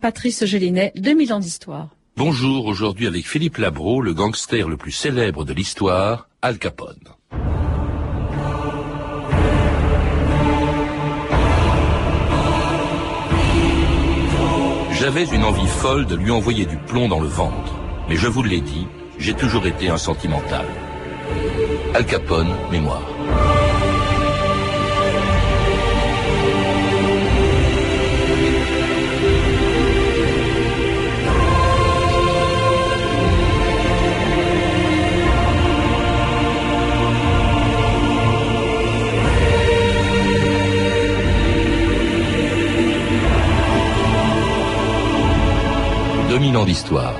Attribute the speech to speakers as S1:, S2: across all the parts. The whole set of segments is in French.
S1: Patrice Gélinet, 2000 ans d'histoire.
S2: Bonjour, aujourd'hui avec Philippe Labro, le gangster le plus célèbre de l'histoire, Al Capone. J'avais une envie folle de lui envoyer du plomb dans le ventre, mais je vous l'ai dit, j'ai toujours été un sentimental. Al Capone, mémoire. 2000 ans d'histoire.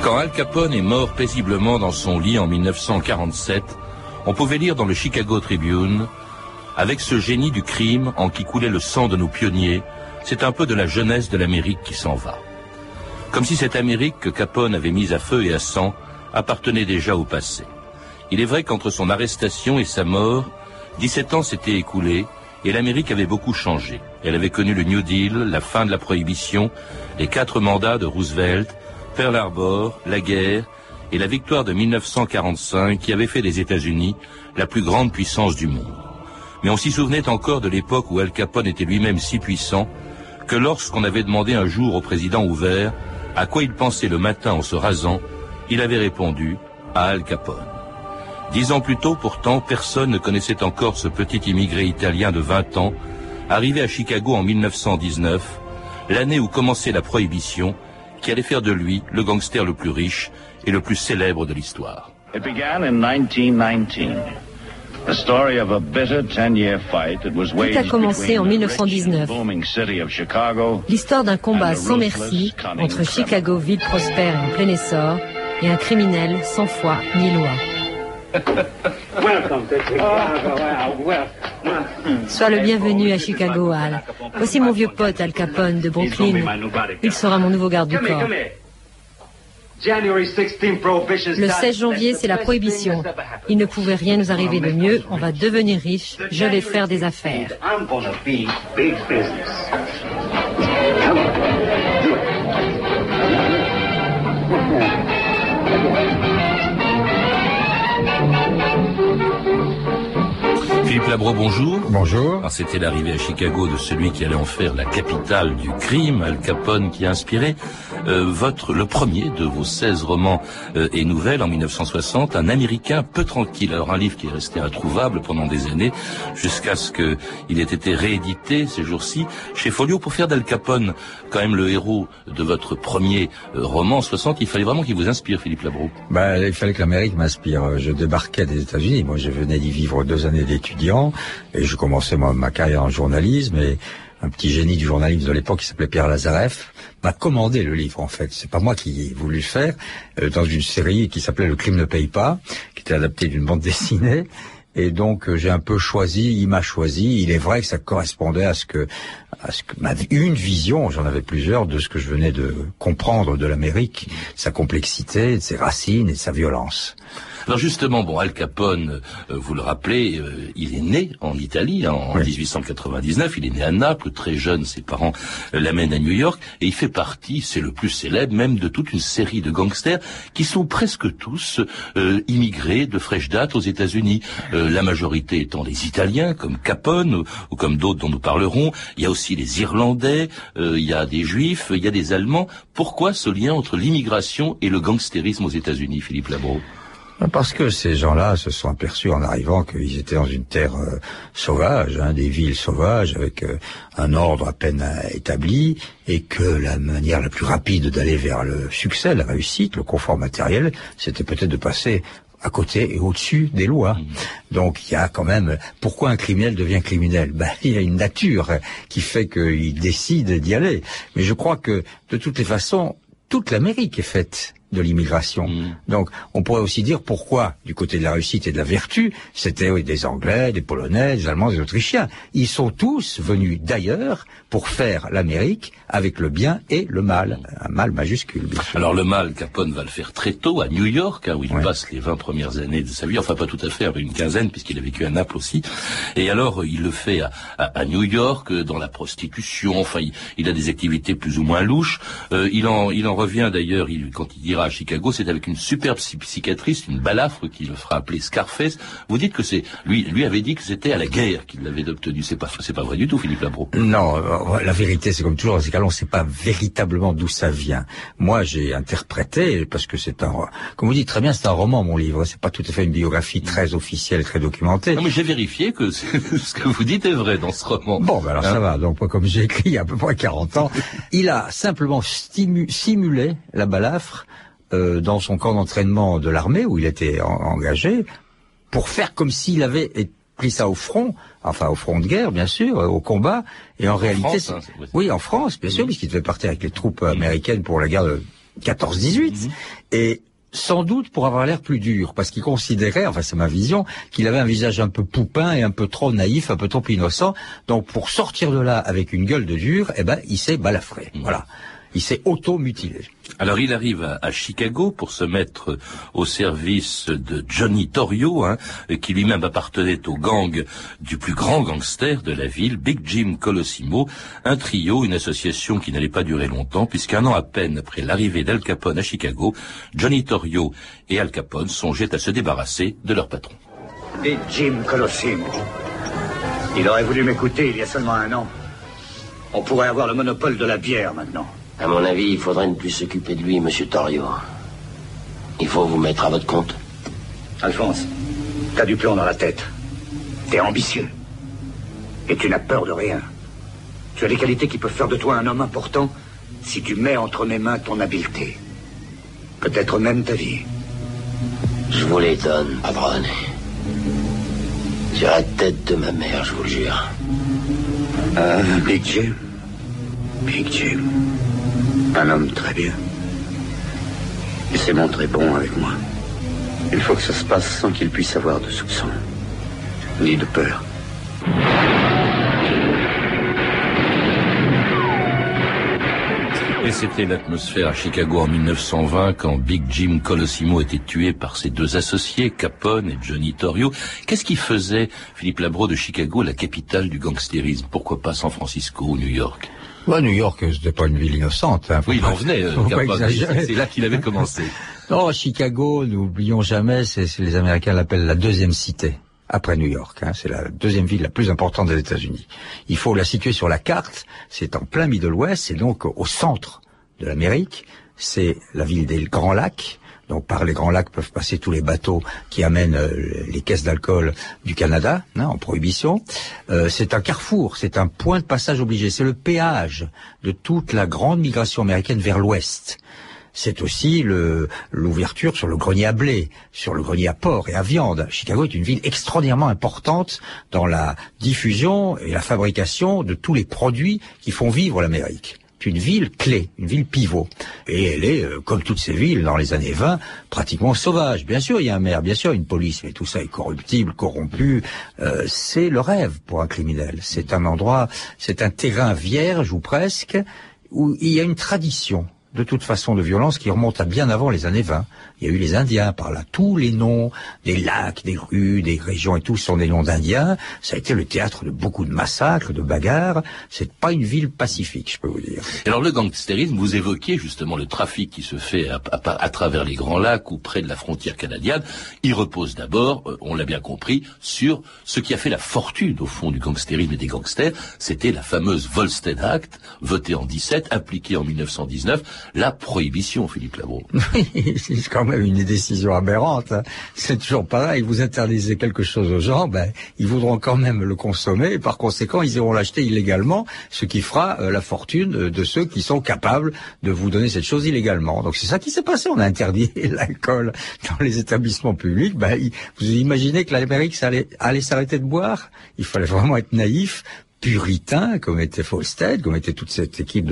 S2: Quand Al Capone est mort paisiblement dans son lit en 1947, on pouvait lire dans le Chicago Tribune Avec ce génie du crime en qui coulait le sang de nos pionniers, c'est un peu de la jeunesse de l'Amérique qui s'en va. Comme si cette Amérique que Capone avait mise à feu et à sang appartenait déjà au passé. Il est vrai qu'entre son arrestation et sa mort, 17 ans s'étaient écoulés et l'Amérique avait beaucoup changé. Elle avait connu le New Deal, la fin de la prohibition, les quatre mandats de Roosevelt, Pearl Harbor, la guerre et la victoire de 1945 qui avait fait des États-Unis la plus grande puissance du monde. Mais on s'y souvenait encore de l'époque où Al Capone était lui-même si puissant que lorsqu'on avait demandé un jour au président ouvert à quoi il pensait le matin en se rasant, il avait répondu à Al Capone. Dix ans plus tôt, pourtant, personne ne connaissait encore ce petit immigré italien de 20 ans, arrivé à Chicago en 1919, l'année où commençait la prohibition, qui allait faire de lui le gangster le plus riche et le plus célèbre de l'histoire. Tout
S3: a commencé en 1919. L'histoire d'un combat sans merci entre Chicago, ville prospère et en plein essor, et un criminel sans foi ni loi. Sois le bienvenu à Chicago, Al. Voici mon vieux pote Al Capone de Brooklyn. Il sera mon nouveau garde du corps. Le 16 janvier, c'est la prohibition. Il ne pouvait rien nous arriver de mieux. On va devenir riche. Je vais faire des affaires.
S2: Philippe Labro, bonjour.
S4: Bonjour.
S2: C'était l'arrivée à Chicago de celui qui allait en faire la capitale du crime, Al Capone, qui a inspiré euh, votre le premier de vos 16 romans euh, et nouvelles en 1960, un Américain peu tranquille. Alors un livre qui est resté introuvable pendant des années, jusqu'à ce qu'il ait été réédité ces jours-ci chez Folio pour faire d'Al Capone quand même le héros de votre premier euh, roman 60. Il fallait vraiment qu'il vous inspire, Philippe Labro.
S4: Bah, il fallait que l'Amérique m'inspire. Je débarquais des États-Unis. Moi, je venais d'y vivre deux années d'études et je commençais ma carrière en journalisme et un petit génie du journalisme de l'époque qui s'appelait Pierre Lazareff m'a commandé le livre en fait. C'est pas moi qui ai voulu le faire euh, dans une série qui s'appelait Le crime ne paye pas, qui était adaptée d'une bande dessinée. Et donc euh, j'ai un peu choisi, il m'a choisi. Il est vrai que ça correspondait à ce que, à ce que ma, une vision, j'en avais plusieurs, de ce que je venais de comprendre de l'Amérique, sa complexité, de ses racines et de sa violence.
S2: Alors justement, bon, Al Capone, euh, vous le rappelez, euh, il est né en Italie en 1899. Il est né à Naples, très jeune. Ses parents euh, l'amènent à New York et il fait partie, c'est le plus célèbre, même de toute une série de gangsters qui sont presque tous immigrés de fraîche date aux États-Unis. la majorité étant les Italiens, comme Capone ou, comme d'autres dont nous parlerons. Il y a aussi les Irlandais, il y a des Juifs, il y a des Allemands. Pourquoi ce lien entre l'immigration et le gangstérisme aux États-Unis, Philippe Labro?
S4: Parce que ces gens-là se sont aperçus en arrivant qu'ils étaient dans une terre euh, sauvage, hein, des villes sauvages avec euh, un ordre à peine établi, et que la manière la plus rapide d'aller vers le succès, la réussite, le confort matériel, c'était peut-être de passer à côté et au-dessus des lois. Mmh. Donc il y a quand même pourquoi un criminel devient criminel? Ben il y a une nature qui fait qu'il décide d'y aller. Mais je crois que de toutes les façons, toute l'Amérique est faite de l'immigration. Mm. Donc, on pourrait aussi dire pourquoi, du côté de la réussite et de la vertu, c'était des Anglais, des Polonais, des Allemands, des Autrichiens. Ils sont tous venus d'ailleurs pour faire l'Amérique avec le bien et le mal. Un mal majuscule, bien sûr.
S2: Alors le mal, Capone va le faire très tôt à New York, hein, où il passe les 20 premières années de sa vie, enfin pas tout à fait, avec une quinzaine, puisqu'il a vécu à Naples aussi. Et alors, il le fait à, à, New York, dans la prostitution, enfin, il, a des activités plus ou moins louches. Euh, il, en, il en revient d'ailleurs, quand il dira à Chicago, c'est avec une superbe psychiatrice, une balafre qui le fera appeler Scarface. Vous dites que c'est lui, lui avait dit que c'était à la guerre qu'il l'avait obtenu. C'est pas, c'est pas vrai du tout, Philippe Labro.
S4: Non, euh, la vérité, c'est comme toujours dans ces on ne sait pas véritablement d'où ça vient. Moi, j'ai interprété parce que c'est un, comme vous dites très bien, c'est un roman, mon livre. C'est pas tout à fait une biographie très officielle, très documentée.
S2: Non, mais j'ai vérifié que ce que vous dites est vrai dans ce roman.
S4: Bon, ben alors ça hein va. Donc, comme j'ai écrit il y a à peu près 40 ans, il a simplement simulé la balafre euh, dans son camp d'entraînement de l'armée où il était engagé pour faire comme s'il avait pris ça au front, enfin au front de guerre bien sûr, au combat, et en, réalité,
S2: hein,
S4: oui en France bien sûr, puisqu'il devait partir avec les troupes américaines pour la guerre de 14-18, mhm. et sans doute pour avoir l'air plus dur, parce qu'il considérait, enfin c'est ma vision, qu'il avait un visage un peu poupin et un peu trop naïf, un peu trop innocent. Donc pour sortir de là avec une gueule de dur, eh ben il s'est balafré. Mhm. Voilà il s'est auto-mutilé.
S2: Alors il arrive à, Chicago pour se mettre au service de Johnny Torrio, hein, qui lui-même appartenait au gang du plus grand gangster de la ville, Big Jim Colosimo, un trio, une association qui n'allait pas durer longtemps, puisqu'un an à peine après l'arrivée d'Al Capone à Chicago, Johnny Torrio et Al Capone songeaient à se débarrasser de leur patron.
S5: Big Jim Colosimo. Il aurait voulu m'écouter il y a seulement un an. On pourrait avoir le monopole de la bière maintenant.
S6: À mon avis, il faudrait ne plus s'occuper de lui, monsieur Torio. Il faut vous mettre à votre compte.
S5: Alphonse, t'as du plomb dans la tête. T'es ambitieux. Et tu n'as peur de rien. Tu as des qualités qui peuvent faire de toi un homme important si tu mets entre mes mains ton habileté. Peut-être même ta vie.
S6: Je vous les donne, Padrone. Sur la tête de ma mère, je vous le jure.
S5: Ah, Big Jim. Big Jim. Un homme très bien. Il s'est montré bon avec moi. Il faut que ça se passe sans qu'il puisse avoir de soupçons, ni de peur.
S2: Et c'était l'atmosphère à Chicago en 1920 quand Big Jim Colosimo était tué par ses deux associés, Capone et Johnny Torrio. Qu'est-ce qui faisait, Philippe Labro, de Chicago la capitale du gangstérisme? Pourquoi pas San Francisco ou New York?
S4: Bah, New York, c'était pas une ville innocente. Hein,
S2: oui, il en venait. Euh, c'est là qu'il avait commencé.
S4: non, Chicago, n'oublions jamais, c'est les Américains l'appellent la deuxième cité après New York. Hein, c'est la deuxième ville la plus importante des États-Unis. Il faut la situer sur la carte. C'est en plein Middle West, c'est donc au centre de l'Amérique. C'est la ville des Grands Lacs. Donc par les Grands Lacs peuvent passer tous les bateaux qui amènent euh, les caisses d'alcool du Canada, hein, en prohibition. Euh, c'est un carrefour, c'est un point de passage obligé, c'est le péage de toute la grande migration américaine vers l'ouest. C'est aussi l'ouverture sur le grenier à blé, sur le grenier à porc et à viande. Chicago est une ville extraordinairement importante dans la diffusion et la fabrication de tous les produits qui font vivre l'Amérique une ville clé, une ville pivot. Et elle est, euh, comme toutes ces villes dans les années 20, pratiquement sauvage. Bien sûr, il y a un maire, bien sûr, une police, mais tout ça est corruptible, corrompu. Euh, c'est le rêve pour un criminel. C'est un endroit, c'est un terrain vierge ou presque, où il y a une tradition de toute façon de violence qui remonte à bien avant les années 20. Il y a eu les Indiens par là. Tous les noms des lacs, des rues, des régions et tout sont des noms d'Indiens. Ça a été le théâtre de beaucoup de massacres, de bagarres. C'est pas une ville pacifique, je peux vous dire.
S2: Alors le gangstérisme, vous évoquiez justement le trafic qui se fait à, travers les Grands Lacs ou près de la frontière canadienne. Il repose d'abord, euh, on l'a bien compris, sur ce qui a fait la fortune au fond du gangstérisme et des gangsters. C'était la fameuse Volstead Act, votée en 17, appliquée en 1919 la prohibition, Philippe Labro.
S4: c'est quand même une décision aberrante. Hein. C'est toujours pareil. Vous interdisez quelque chose aux gens, ben, ils voudront quand même le consommer et par conséquent, ils iront l'acheter illégalement, ce qui fera euh, la fortune de ceux qui sont capables de vous donner cette chose illégalement. Donc c'est ça qui s'est passé. On a interdit l'alcool dans les établissements publics. Ben, vous imaginez que l'Amérique allait, allait s'arrêter de boire? Il fallait vraiment être naïf puritains, comme était Falstead, comme était toute cette équipe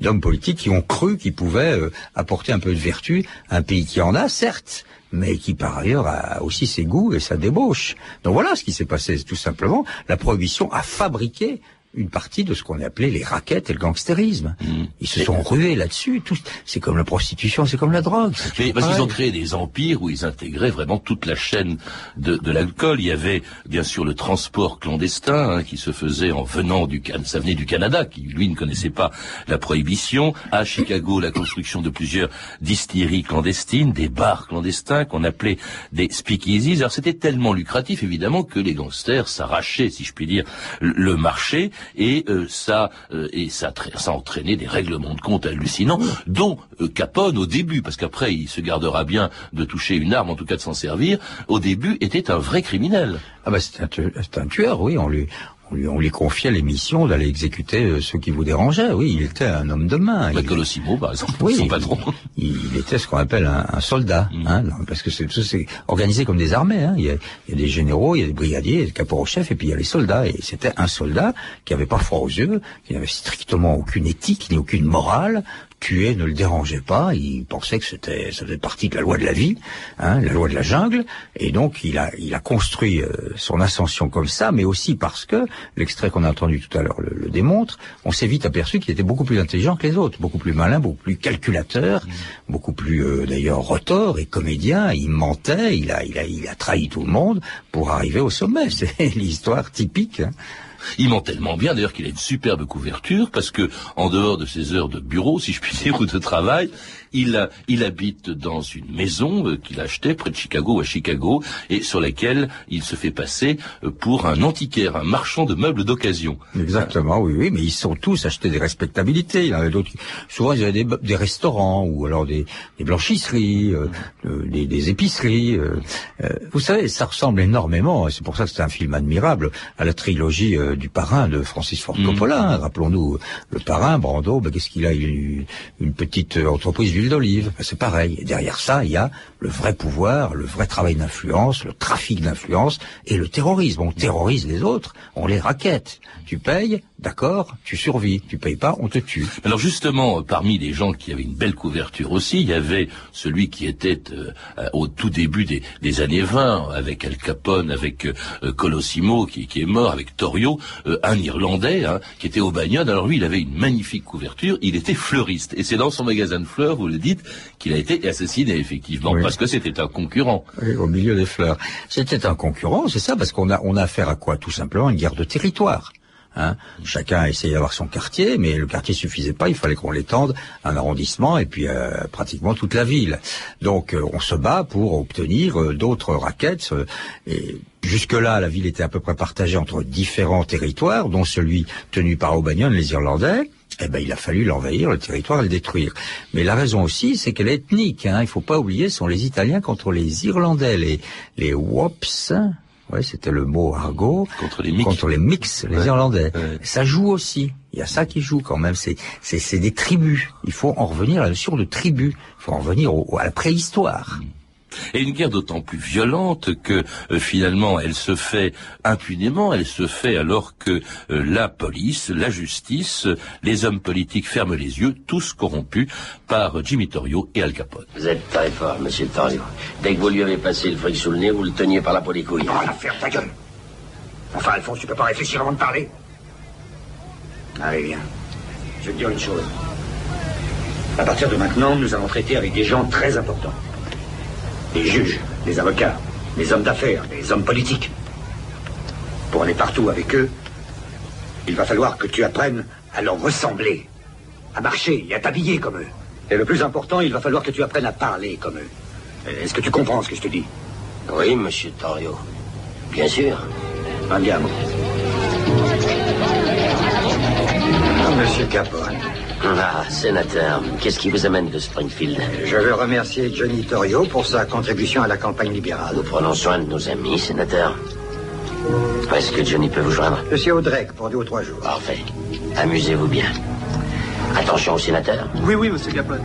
S4: d'hommes politiques qui ont cru qu'ils pouvaient euh, apporter un peu de vertu à un pays qui en a, certes, mais qui par ailleurs a aussi ses goûts et sa débauche. Donc voilà ce qui s'est passé, tout simplement. La prohibition a fabriqué une partie de ce qu'on appelait les raquettes et le gangstérisme. Mmh. Ils se sont rués là-dessus. C'est comme la prostitution, c'est comme la drogue.
S2: Mais parce qu'ils ont créé des empires où ils intégraient vraiment toute la chaîne de, de l'alcool. Il y avait bien sûr le transport clandestin hein, qui se faisait en venant du Canada. Ça venait du Canada, qui lui ne connaissait pas la prohibition. À Chicago, la construction de plusieurs distilleries clandestines, des bars clandestins qu'on appelait des speakeasies. Alors c'était tellement lucratif évidemment que les gangsters s'arrachaient, si je puis dire, le marché et euh, ça euh, et ça, ça a entraîné des règlements de compte hallucinants, dont euh, Capone au début, parce qu'après il se gardera bien de toucher une arme, en tout cas de s'en servir, au début était un vrai criminel.
S4: Ah bah c'est un, un, tueur, oui, on lui on lui, on lui confiait l'émission d'aller exécuter euh, ceux qui vous dérangeaient. Oui, il était un homme de main.
S2: Par exemple, oui, son patron.
S4: Il, était ce qu'on appelle un, soldat, mm. hein, parce que c'est organisé comme des armées. Hein. Il, y a, il, y a, des généraux, il y a des brigadiers, des caporaux-chefs, et puis il y a les soldats. Et c'était un soldat qui avait pas froid aux yeux, qui n'avait strictement aucune éthique ni aucune morale, tuer ne le dérangeait pas. Il pensait que c'était, ça faisait partie de la loi de la vie, hein, la loi de la jungle. Et donc, il a, il a construit euh, son ascension comme ça, mais aussi parce que l'extrait qu'on a entendu tout à l'heure le, démontre. On s'est vite aperçu qu'il était beaucoup plus intelligent que les autres, beaucoup plus malin, beaucoup plus calculateur, beaucoup plus euh, d'ailleurs rotor et comédien. Il mentait, il a, il a, il a trahi tout le monde pour arriver au sommet. C'est l'histoire typique. Hein.
S2: Il ment tellement bien d'ailleurs qu'il a une superbe couverture parce que en dehors de ses heures de bureau, si je puis dire, ou de travail, il, il habite dans une maison euh, qu'il a achetée près de Chicago, à Chicago, et sur laquelle il se fait passer euh, pour un antiquaire, un marchand de meubles d'occasion.
S4: Exactement, oui, oui, mais ils sont tous achetés des respectabilités. Il y en avait d'autres. Souvent, il y des, des restaurants ou alors des, des blanchisseries, euh, des, des, épiceries. vous savez, ça ressemble énormément. C'est pour ça que c'est un film admirable à la trilogie du parrain de Francis Ford Coppola. Hein. Rappelons-nous le parrain Brando. Ben, Qu'est-ce qu'il a une, une petite entreprise d'olive. C'est pareil. Et derrière ça, il y a le vrai pouvoir, le vrai travail d'influence, le trafic d'influence et le terrorisme. On terrorise les autres, on les raquette. Tu payes, d'accord, tu survis. Tu payes pas, on te tue.
S2: Alors justement, parmi les gens qui avaient une belle couverture aussi, il y avait celui qui était euh, au tout début des, années 20, avec Al Capone, avec euh, Colossimo qui, est mort, avec Torrio, euh, un Irlandais hein, qui était au Bagnon. Alors lui, il avait une magnifique couverture, il était fleuriste. Et c'est dans son magasin de fleurs, vous le dites, qu'il a été assassiné, effectivement, parce que c'était un concurrent.
S4: Oui, au milieu des fleurs. C'était un concurrent, c'est ça, parce qu'on a, on a affaire à quoi? Tout simplement une guerre de territoire. Hein. Chacun a essayé d'avoir son quartier, mais le quartier suffisait pas. Il fallait qu'on l'étende un arrondissement et puis euh, pratiquement toute la ville. Donc euh, on se bat pour obtenir euh, d'autres raquettes. et jusque-là, la ville était à peu près partagée entre différents territoires, dont celui tenu par Aubagnon, les Irlandais eh ben, il a fallu l'envahir, le territoire, et le détruire. Mais la raison aussi, c'est qu'elle est ethnique. Hein. Il faut pas oublier, ce sont les Italiens contre les Irlandais, les, les Wops. Ouais, c'était le mot argot.
S2: Contre les mix.
S4: Contre les mix, les Irlandais. Ça joue aussi. Il y a ça qui joue quand même. C'est, c'est, c'est des tribus. Il faut en revenir à la notion de tribu. Il faut en revenir à la préhistoire. Mm.
S2: Et une guerre d'autant plus violente que euh, finalement elle se fait impunément, elle se fait alors que euh, la police, la justice, les hommes politiques ferment les yeux, tous corrompus par Jimmy Torrio et Al Capone.
S6: Vous êtes très fort, monsieur Torrio. Dès que vous lui avez passé le fric sous le nez, vous le teniez par la peau des couilles.
S5: Oh, l'affaire, ta gueule? Enfin, Alphonse, tu peux pas réfléchir avant de parler Allez, viens. Je vais te dire une chose. À partir de maintenant, nous allons traiter avec des gens très importants. Les juges, les avocats, les hommes d'affaires, les hommes politiques. Pour aller partout avec eux, il va falloir que tu apprennes à leur ressembler, à marcher et à t'habiller comme eux. Et le plus important, il va falloir que tu apprennes à parler comme eux. Est-ce que tu comprends ce que je te dis?
S6: Oui, monsieur Torrio. Bien sûr.
S5: Andiamo. monsieur Capone.
S6: Ah, sénateur, qu'est-ce qui vous amène de Springfield
S5: Je veux remercier Johnny Torrio pour sa contribution à la campagne libérale.
S6: Nous prenons soin de nos amis, sénateur. Est-ce que Johnny peut vous joindre
S5: Je suis au Drake pour deux ou trois jours.
S6: Parfait. Amusez-vous bien. Attention au sénateur.
S5: Oui, oui, monsieur Capone.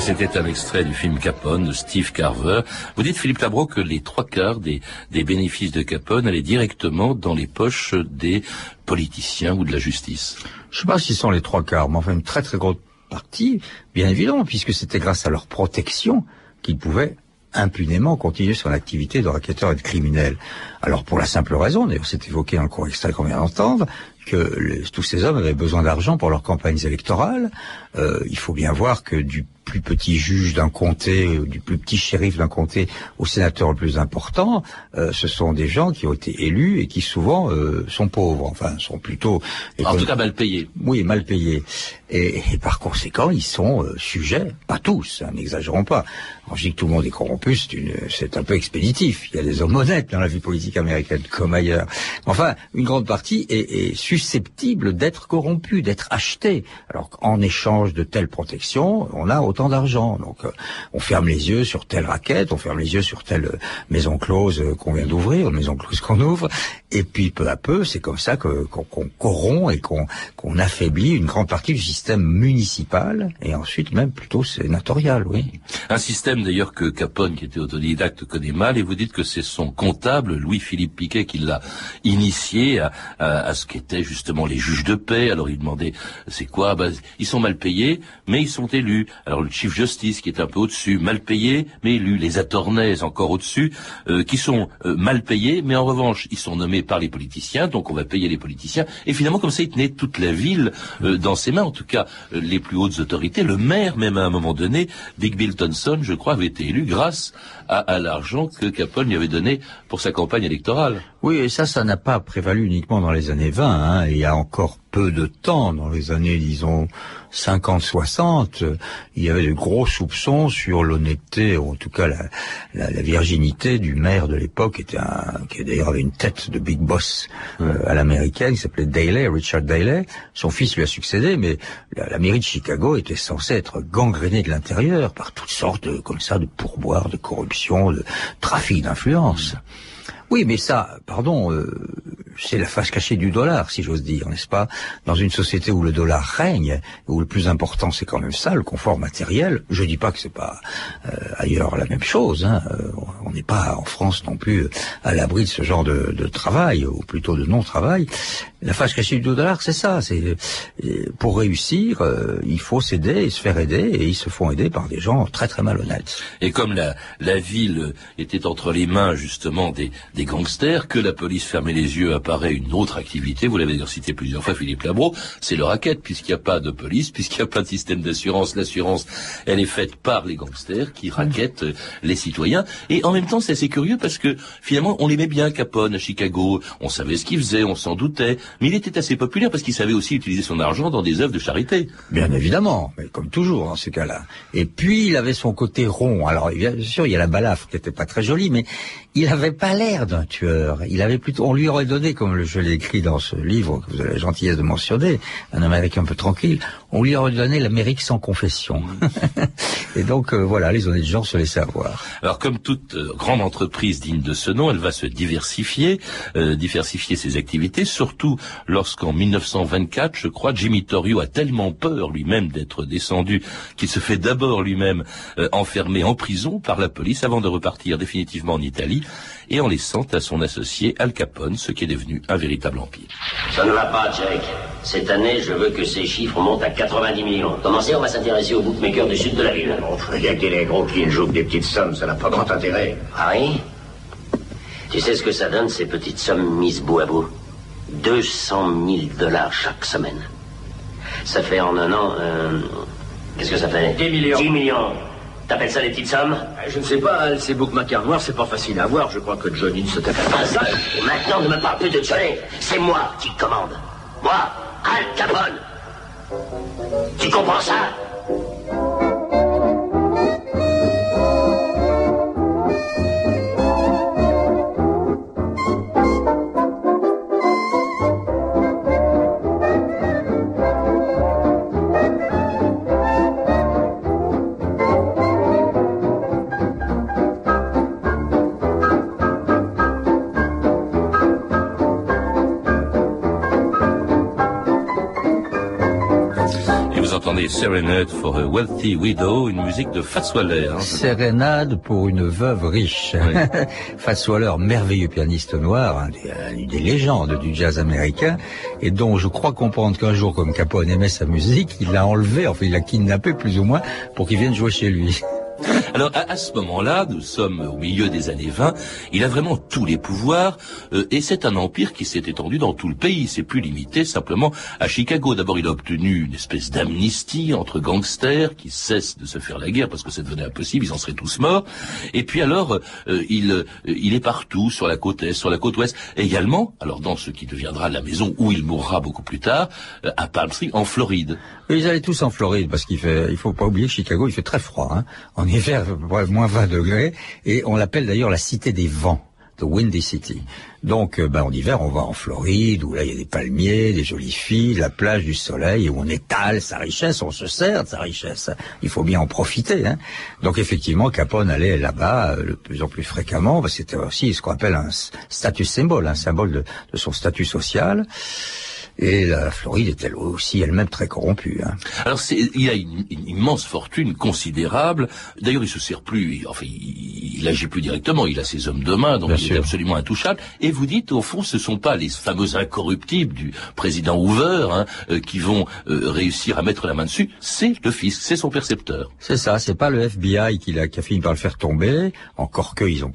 S2: C'était un extrait du film Capone de Steve Carver. Vous dites, Philippe Labro, que les trois quarts des, des bénéfices de Capone allaient directement dans les poches des politiciens ou de la justice.
S4: Je ne sais pas si ce sont les trois quarts, mais enfin une très très grosse partie, bien évidemment, puisque c'était grâce à leur protection qu'ils pouvaient impunément continuer son activité de racketteur et de criminel. Alors pour la simple raison, d'ailleurs c'est évoqué dans le cours extrait qu'on vient d'entendre, que tous ces hommes avaient besoin d'argent pour leurs campagnes électorales. Euh, il faut bien voir que du plus petit juge d'un comté, du plus petit shérif d'un comté au sénateur le plus important, euh, ce sont des gens qui ont été élus et qui souvent euh, sont pauvres, enfin sont plutôt...
S2: En tout cas mal payés.
S4: Oui, mal payés. Et, par conséquent, ils sont euh, sujets, pas tous, hein, n'exagérons pas. Quand je dis que tout le monde est corrompu, c'est un peu expéditif. Il y a des hommes honnêtes dans la vie politique américaine comme ailleurs. Enfin, une grande partie est, est susceptible d'être corrompue, d'être achetée. Alors en échange de telle protection, on a autant d'argent. Donc euh, on ferme les yeux sur telle raquette, on ferme les yeux sur telle maison close qu'on vient d'ouvrir, maison close qu'on ouvre, et puis peu à peu, c'est comme ça qu'on corrompt et qu'on affaiblit une grande partie du système municipal et ensuite même plutôt sénatorial, oui.
S2: Un système d'ailleurs que Capone, qui était autodidacte, connaît mal, et vous dites que c'est son comptable, Louis-Philippe Piquet, qui l'a initié à, à, ce qu'étaient justement les juges de paix. Alors il demandait, c'est quoi? Bah, Ils sont mal payés, mais ils sont élus. Alors le Chief Justice, qui est un peu au-dessus, mal payé, mais élu. Les attorneys, encore au-dessus, euh, qui sont euh, mal payés, mais en revanche, ils sont nommés par les politiciens, donc on va payer les politiciens. Et finalement, comme ça, il tenait toute la ville euh, dans ses mains, en tout cas les plus hautes autorités. Le maire, même à un moment donné, Dick Bill Thompson, je crois, avait été élu grâce à, l'argent que Capone lui avait donné pour sa campagne électorale.
S4: Oui, et ça, ça n'a pas prévalu uniquement dans les années 20. Hein. Il y a encore peu de temps, dans les années, disons, 50-60, il y avait de gros soupçons sur l'honnêteté, ou en tout cas la, la, la, virginité du maire de l'époque, qui était un, qui d'ailleurs avait une tête de big boss euh, à l'américaine, qui s'appelait Daley, Richard Daley. Son fils lui a succédé, mais la, la mairie de Chicago était censée être gangrénée de l'intérieur par toutes sortes de, comme ça, de pourboires, de corruption, de trafic d'influence. Oui, mais ça, pardon, euh, c'est la face cachée du dollar, si j'ose dire, n'est-ce pas? Dans une société où le dollar règne, où le plus important c'est quand même ça, le confort matériel. Je dis pas que c'est pas euh, ailleurs la même chose. Hein. Euh, on n'est pas en France non plus à l'abri de ce genre de, de travail, ou plutôt de non-travail. La face cachée du dollar, c'est ça. C'est pour réussir, il faut s'aider et se faire aider, et ils se font aider par des gens très très malhonnêtes.
S2: Et comme la, la ville était entre les mains justement des des gangsters, que la police fermait les yeux apparaît une autre activité, vous l'avez cité plusieurs fois Philippe Labro, c'est le racket, puisqu'il n'y a pas de police, puisqu'il n'y a pas de système d'assurance, l'assurance elle est faite par les gangsters qui raquettent les citoyens, et en même temps c'est assez curieux parce que finalement on l'aimait bien Capone à Chicago, on savait ce qu'il faisait, on s'en doutait, mais il était assez populaire parce qu'il savait aussi utiliser son argent dans des œuvres de charité.
S4: Bien évidemment, mais comme toujours dans ces cas-là. Et puis il avait son côté rond, alors bien sûr il y a la balafre qui n'était pas très jolie, mais il avait pas l'air d'un tueur. Il avait plutôt, on lui aurait donné, comme je l'ai écrit dans ce livre que vous avez la gentillesse de mentionner, un Américain un peu tranquille, on lui aurait donné l'Amérique sans confession. Et donc euh, voilà, les honnêtes gens se laissaient avoir.
S2: Alors comme toute euh, grande entreprise digne de ce nom, elle va se diversifier, euh, diversifier ses activités, surtout lorsqu'en 1924, je crois, Jimmy Torrio a tellement peur lui-même d'être descendu qu'il se fait d'abord lui-même enfermer en prison par la police avant de repartir définitivement en Italie et en laissant à son associé Al Capone ce qui est devenu un véritable empire.
S6: Ça ne va pas, Jake. Cette année, je veux que ces chiffres montent à 90 millions. Commencez, on va s'intéresser aux bookmakers du sud de la ville.
S5: Il y a que des négros qui jouent des petites sommes, ça n'a pas grand intérêt.
S6: Ah oui Tu sais ce que ça donne, ces petites sommes mises bout à bout? 200 000 dollars chaque semaine. Ça fait en un an... Euh, qu'est-ce que ça fait?
S5: 10 millions.
S6: 10 millions. T'appelles ça des petites sommes?
S5: Je ne sais pas, ces bookmakers noirs, c'est pas facile à voir. Je crois que Johnny ne se tape pas ça.
S6: Et maintenant, ne me parle plus de Johnny. C'est moi qui commande. Moi, Al Capone. Tu comprends ça?
S2: vous entendez Serenade for a Wealthy Widow, une musique de Fatsoiler. Hein,
S4: Sérénade pour une veuve riche. Oui. Merveilleux pianiste noir, hein, euh, une des, des, légendes du jazz américain, et dont je crois comprendre qu'un jour, comme Capone aimait sa musique, il l'a enlevé, enfin il l'a kidnappé plus ou moins, pour qu'il vienne jouer chez lui.
S2: Alors à, ce moment-là, nous sommes au milieu des années 20, il a vraiment tous les pouvoirs euh, et c'est un empire qui s'est étendu dans tout le pays. C'est plus limité simplement à Chicago. D'abord, il a obtenu une espèce d'amnistie entre gangsters qui cessent de se faire la guerre parce que ça devenait impossible, ils en seraient tous morts. Et puis alors, euh, il, euh, il est partout sur la côte est, sur la côte ouest, également. Alors dans ce qui deviendra la maison où il mourra beaucoup plus tard, à Palm Springs, en Floride.
S4: ils allaient tous en Floride parce qu'il fait, il faut pas oublier Chicago, il fait très froid. Hein hiver, moins 20 degrés, et on l'appelle d'ailleurs la cité des vents. The Windy City. Donc, euh, ben, en hiver, on va en Floride, où là, il y a des palmiers, des jolies filles, la plage, du soleil, où on étale sa richesse, on se sert de sa richesse. Il faut bien en profiter. Hein. Donc, effectivement, Capone allait là-bas euh, de plus en plus fréquemment, c'était aussi ce qu'on appelle un status symbole, un symbole de son statut social. Et la Floride est elle aussi elle-même très corrompue. Hein.
S2: Alors il a une, immense fortune considérable. D'ailleurs, il se sert plus, enfin, il, il, agit plus directement. Il a ses hommes de main, donc il est absolument intouchable. Et vous dites, au fond, ce sont pas les fameux incorruptibles du président Hoover hein, euh, qui vont euh, réussir à mettre la main dessus. C'est le fisc, c'est son percepteur.
S4: C'est ça. C'est pas le FBI qui a, qui a fini par le faire tomber. Encore que ils ont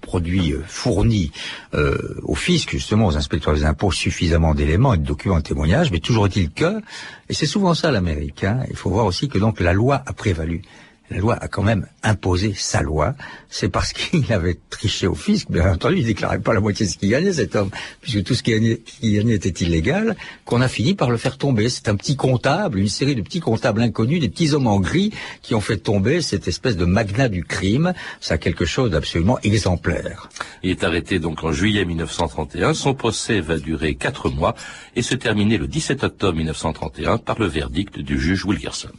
S4: produits euh, fournis euh, au fisc, justement aux inspecteurs des impôts, suffisamment d'éléments et de documents de témoignage, mais toujours est-il que, et c'est souvent ça l'Amérique, hein, il faut voir aussi que donc la loi a prévalu la loi a quand même imposé sa loi. C'est parce qu'il avait triché au fisc, bien entendu, il déclarait pas la moitié de ce qu'il gagnait, cet homme, puisque tout ce qu'il gagnait, était illégal, qu'on a fini par le faire tomber. C'est un petit comptable, une série de petits comptables inconnus, des petits hommes en gris, qui ont fait tomber cette espèce de magnat du crime. Ça a quelque chose d'absolument exemplaire.
S2: Il est arrêté donc en juillet 1931. Son procès va durer quatre mois et se terminer le 17 octobre 1931 par le verdict du juge Wilkerson.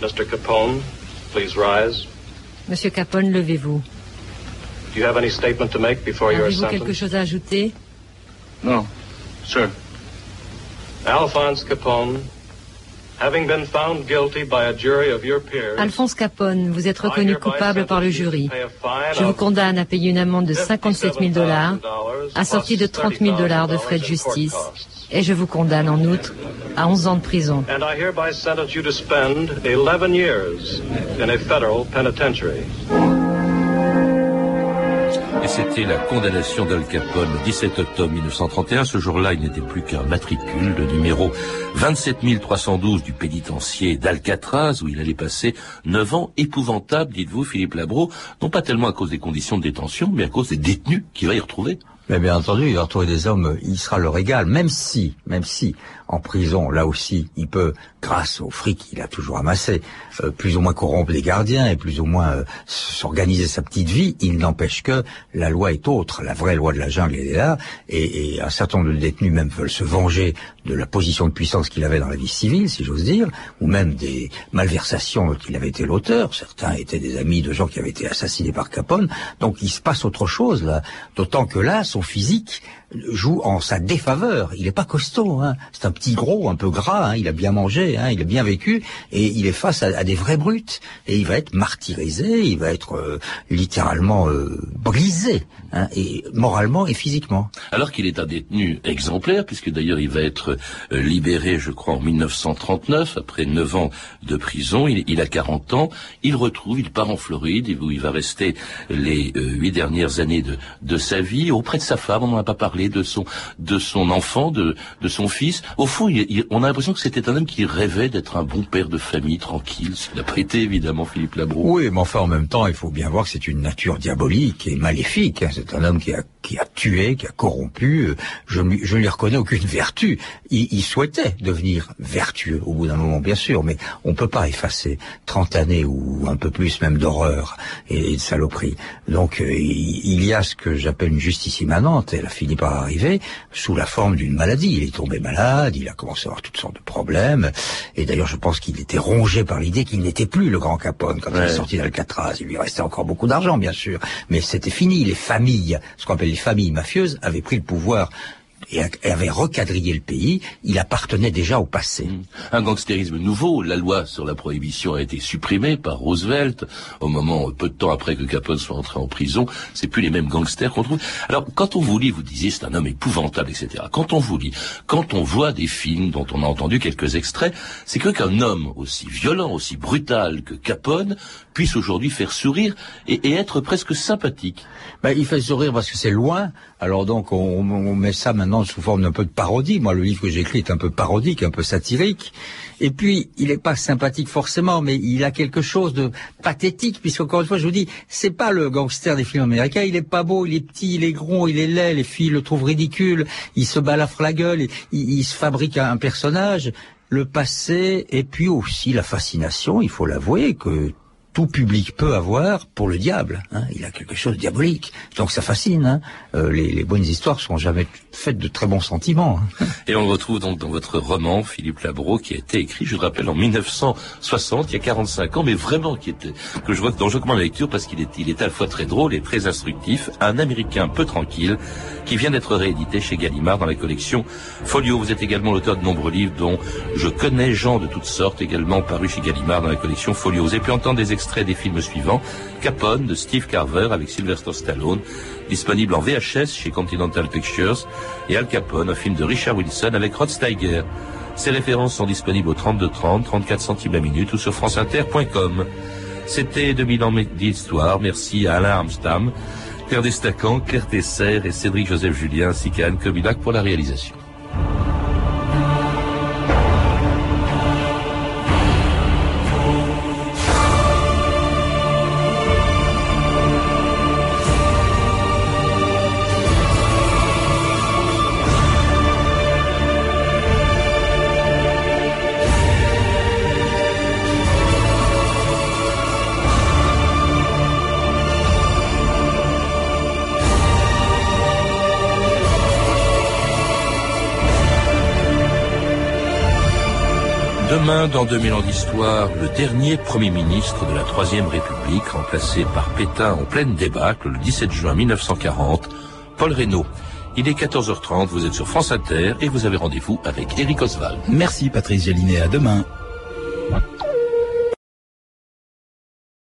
S3: Mr. Capone, please rise. Monsieur Capone, levez-vous.
S2: Do you have any statement to make before your
S3: sentence? quelque chose à ajouter?
S2: Non, sir.
S3: Alphonse Capone, having been found guilty by a jury of your peers, Alphonse Capone, vous êtes reconnu coupable par le jury. Je vous condamne à payer une amende de 57 000 dollars, assortie de 30 000 dollars de frais de justice et je vous condamne en outre à 11 ans de prison.
S2: Et c'était la condamnation d'Al Capone le 17 octobre 1931. Ce jour-là, il n'était plus qu'un matricule, le numéro 27312 du pénitencier d'Alcatraz, où il allait passer 9 ans épouvantables, dites-vous, Philippe Labro, non pas tellement à cause des conditions de détention, mais à cause des détenus qu'il va y retrouver.
S4: Mais bien entendu, il va retrouver des hommes, il sera leur égal, même si, même si, en prison, là aussi, il peut, grâce au fric qu'il a toujours amassé, euh, plus ou moins corrompre les gardiens et plus ou moins euh, s'organiser sa petite vie, il n'empêche que la loi est autre, la vraie loi de la jungle est là, et, et un certain nombre de détenus même veulent se venger de la position de puissance qu'il avait dans la vie civile, si j'ose dire, ou même des malversations dont il avait été l'auteur. Certains étaient des amis de gens qui avaient été assassinés par Capone. Donc il se passe autre chose là. D'autant que là, son physique joue en sa défaveur. Il n'est pas costaud, hein. c'est un petit gros, un peu gras, hein. il a bien mangé, hein. il a bien vécu, et il est face à, des vrais brutes, et il va être martyrisé, il va être euh, littéralement euh, brisé, hein, et moralement et physiquement.
S2: Alors qu'il est un détenu exemplaire, puisque d'ailleurs il va être euh, libéré, je crois, en 1939, après 9 ans de prison, il, il, a 40 ans, il retrouve, il part en Floride, où il va rester les huit dernières années de, de sa vie, auprès de sa femme, on n'en a pas parlé, de son de son enfant, de de son fils. Au fond, on a l'impression que c'était un homme qui rêvait d'être un bon père de famille, tranquille. Ce n'a pas été évidemment Philippe Labro.
S4: Oui, mais enfin en même temps, il faut bien voir que c'est une nature diabolique et maléfique. Hein. C'est un homme qui a qui a tué, qui a corrompu. Je ne je lui reconnais aucune vertu. Il, il souhaitait devenir vertueux au bout d'un moment, bien sûr, mais on peut pas effacer 30 années ou un peu plus même d'horreur et de saloperie. Donc euh, il y a ce que j'appelle une justice immanente. Elle a fini par arriver sous la forme d'une maladie. Il est tombé malade, il a commencé à avoir toutes sortes de problèmes. Et d'ailleurs, je pense qu'il était rongé par l'idée qu'il n'était plus le grand Capone quand il est sorti d'Alcatraz. Il lui restait encore beaucoup d'argent, bien sûr, mais c'était fini. Les familles, ce qu'on appelle les familles mafieuses, avaient pris le pouvoir et, avait recadrillé le pays, il appartenait déjà au passé. Mmh.
S2: Un gangstérisme nouveau, la loi sur la prohibition a été supprimée par Roosevelt au moment, peu de temps après que Capone soit entré en prison, c'est plus les mêmes gangsters qu'on trouve. Alors, quand on vous lit, vous disiez c'est un homme épouvantable, etc. Quand on vous lit, quand on voit des films dont on a entendu quelques extraits, c'est que qu'un homme aussi violent, aussi brutal que Capone puisse aujourd'hui faire sourire et, être presque sympathique.
S4: Ben, il fait sourire parce que c'est loin. Alors donc on, met ça maintenant sous forme d'un peu de parodie. Moi, le livre que j'écris est un peu parodique, un peu satirique. Et puis, il n'est pas sympathique forcément, mais il a quelque chose de pathétique, puisqu'encore une fois, je vous dis, c'est pas le gangster des films américains. Il est pas beau, il est petit, il est gros, il est laid. Les filles le trouvent ridicule. Il se balafre la gueule. Il, il se fabrique un personnage le passé et puis aussi la fascination, il faut l'avouer, que tout public peut avoir pour le diable. Hein. Il a quelque chose de diabolique. Donc ça fascine. Hein. Euh, les, bonnes histoires sont jamais faites de très bons sentiments. Hein.
S2: Et on le retrouve donc dans votre roman, Philippe Labro, qui a été écrit, je le rappelle, en 1960, il y a 45 ans, mais vraiment qui était que je vois dans je recommande la lecture parce qu'il est, il est à la fois très drôle et très instructif. Un Américain peu tranquille qui vient d'être réédité chez Gallimard dans la collection Folio. Vous êtes également l'auteur de nombreux livres dont Je connais gens de toutes sortes, également paru chez Gallimard dans la collection Folio. Vous avez pu entendre des extraits des films suivants. Capone de Steve Carver avec Sylvester Stallone, disponible en VHS chez Continental Pictures, et Al Capone, un film de Richard Wilson avec Rod Steiger. Ces références sont disponibles au 3230, 34 centimes la minute ou sur franceinter.com. C'était 2000 ans d'histoire. Merci à Alain Armstam, Claire Destacan, Claire Tesser et Cédric Joseph Julien ainsi qu'à Anne Kobilac pour la réalisation. Demain, dans 2000 ans d'histoire, le dernier Premier ministre de la Troisième République, remplacé par Pétain en pleine débâcle le 17 juin 1940, Paul Reynaud. Il est 14h30, vous êtes sur France Inter et vous avez rendez-vous avec Eric Oswald.
S7: Merci Patrice Gélinet, à demain.